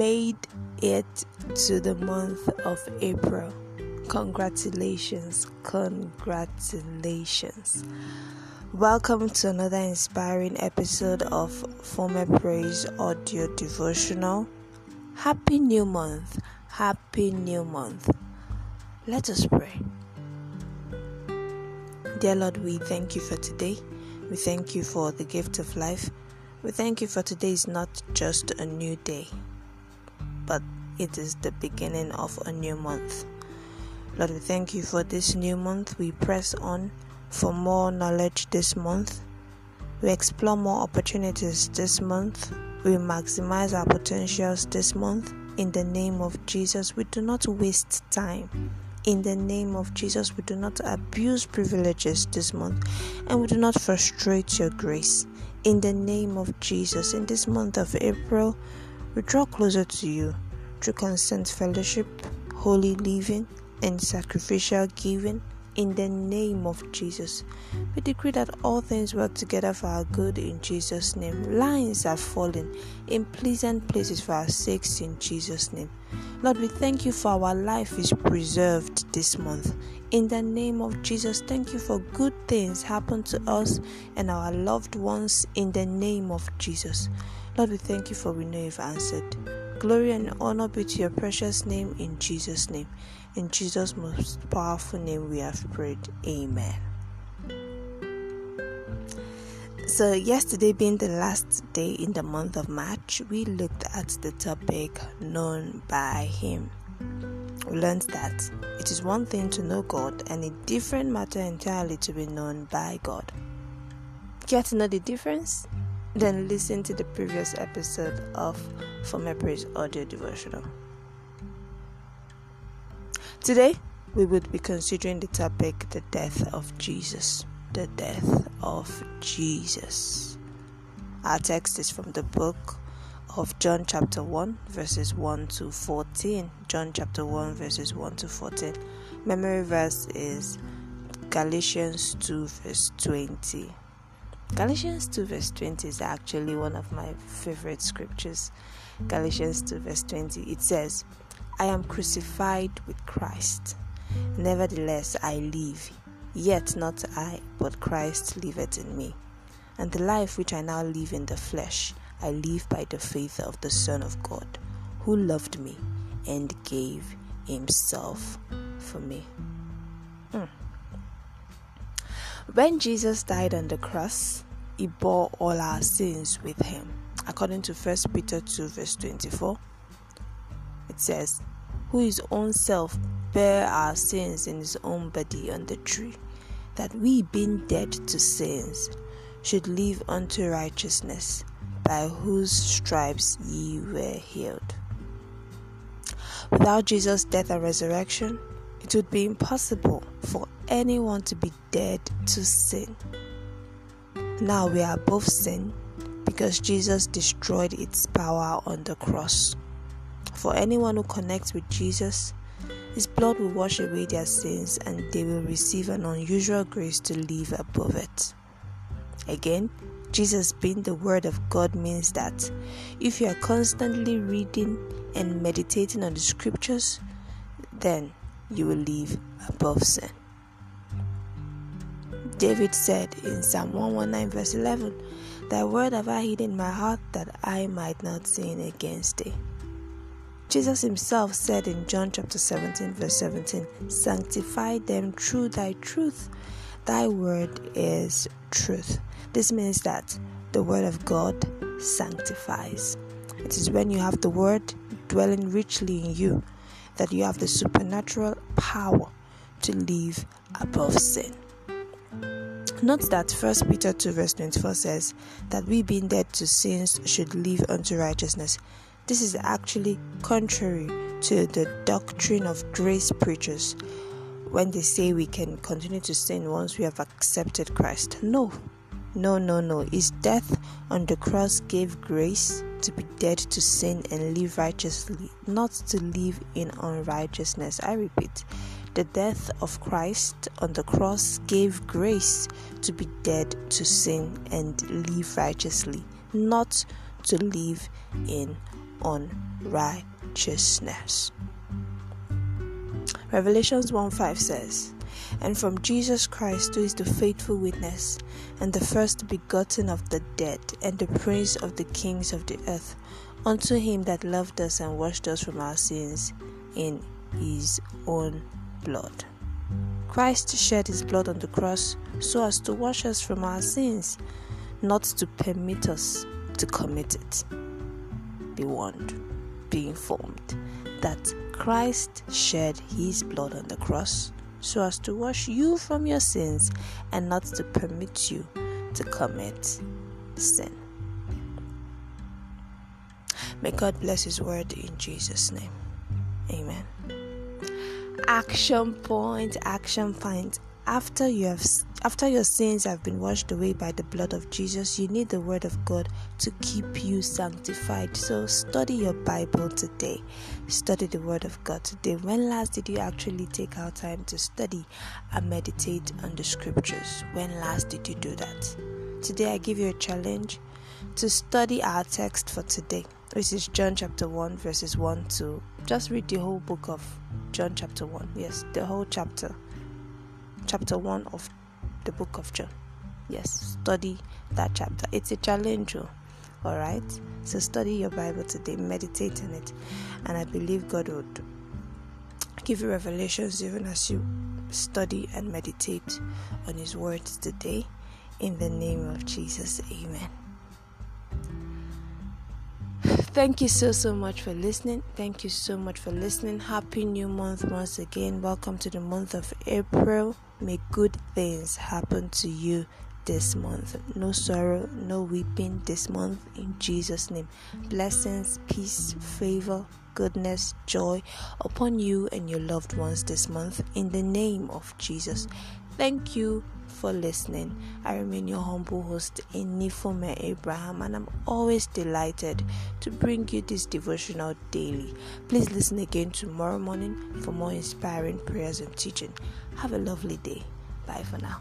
made it to the month of April. Congratulations, congratulations. Welcome to another inspiring episode of Former Praise Audio Devotional. Happy New Month! Happy New Month! Let us pray. Dear Lord, we thank you for today. We thank you for the gift of life. We thank you for today is not just a new day, but it is the beginning of a new month. Lord, we thank you for this new month. We press on for more knowledge this month. We explore more opportunities this month. We maximize our potentials this month. In the name of Jesus, we do not waste time. In the name of Jesus, we do not abuse privileges this month and we do not frustrate your grace. In the name of Jesus, in this month of April, we draw closer to you through constant fellowship, holy living, and sacrificial giving. In the name of Jesus, we decree that all things work together for our good in Jesus' name. Lines are falling in pleasant places for our sakes in Jesus' name. Lord, we thank you for our life is preserved this month. In the name of Jesus, thank you for good things happen to us and our loved ones in the name of Jesus. Lord, we thank you for we know you've answered. Glory and honor be to your precious name in Jesus' name. In Jesus' most powerful name we have prayed. Amen. So, yesterday being the last day in the month of March, we looked at the topic known by Him. We learned that it is one thing to know God and a different matter entirely to be known by God. Care to know the difference? Then listen to the previous episode of For My Praise audio devotional. Today, we would be considering the topic the death of Jesus. The death of Jesus. Our text is from the book of John, chapter 1, verses 1 to 14. John, chapter 1, verses 1 to 14. Memory verse is Galatians 2, verse 20. Galatians 2, verse 20 is actually one of my favorite scriptures. Galatians 2, verse 20. It says, I am crucified with Christ. Nevertheless, I live, yet not I, but Christ liveth in me. And the life which I now live in the flesh, I live by the faith of the Son of God, who loved me and gave himself for me. When Jesus died on the cross, he bore all our sins with him. According to 1 Peter 2, verse 24, it says, who his own self bare our sins in his own body on the tree, that we, being dead to sins, should live unto righteousness, by whose stripes ye were healed. Without Jesus' death and resurrection, it would be impossible for anyone to be dead to sin. Now we are above sin because Jesus destroyed its power on the cross. For anyone who connects with Jesus, His blood will wash away their sins and they will receive an unusual grace to live above it. Again, Jesus being the Word of God means that if you are constantly reading and meditating on the Scriptures, then you will live above sin. David said in Psalm 119, verse 11, Thy word have I hid in my heart that I might not sin against thee. Jesus himself said in John chapter 17, verse 17, Sanctify them through thy truth. Thy word is truth. This means that the word of God sanctifies. It is when you have the word dwelling richly in you that you have the supernatural power to live above sin. Note that 1 Peter 2 verse 24 says that we being dead to sins should live unto righteousness. This is actually contrary to the doctrine of grace preachers when they say we can continue to sin once we have accepted Christ. No, no, no, no. His death on the cross gave grace to be dead to sin and live righteously, not to live in unrighteousness. I repeat, the death of Christ on the cross gave grace to be dead to sin and live righteously, not to live in unrighteousness. Revelations 1 5 says, And from Jesus Christ, who is the faithful witness, and the first begotten of the dead, and the prince of the kings of the earth, unto him that loved us and washed us from our sins in his own blood. Christ shed his blood on the cross so as to wash us from our sins, not to permit us to commit it. Be warned, be informed that Christ shed his blood on the cross so as to wash you from your sins and not to permit you to commit sin. May God bless His word in Jesus' name. Amen. Action point, action point. After you have after your sins have been washed away by the blood of Jesus, you need the word of God to keep you sanctified. So study your Bible today. Study the word of God today. When last did you actually take out time to study and meditate on the scriptures? When last did you do that? Today I give you a challenge to study our text for today, which is John chapter 1, verses 1 to just read the whole book of John chapter 1. Yes, the whole chapter. Chapter 1 of the book of John. Yes, study that chapter. It's a challenge, oh, all right? So study your Bible today, meditate on it, and I believe God would give you revelations even as you study and meditate on His words today. In the name of Jesus, amen. Thank you so so much for listening. Thank you so much for listening. Happy new month once again. Welcome to the month of April. May good things happen to you this month. No sorrow, no weeping this month in Jesus' name. Blessings, peace, favor, goodness, joy upon you and your loved ones this month in the name of Jesus. Thank you for listening. I remain your humble host, Inifome Abraham, and I'm always delighted to bring you this devotional daily. Please listen again tomorrow morning for more inspiring prayers and teaching. Have a lovely day. Bye for now.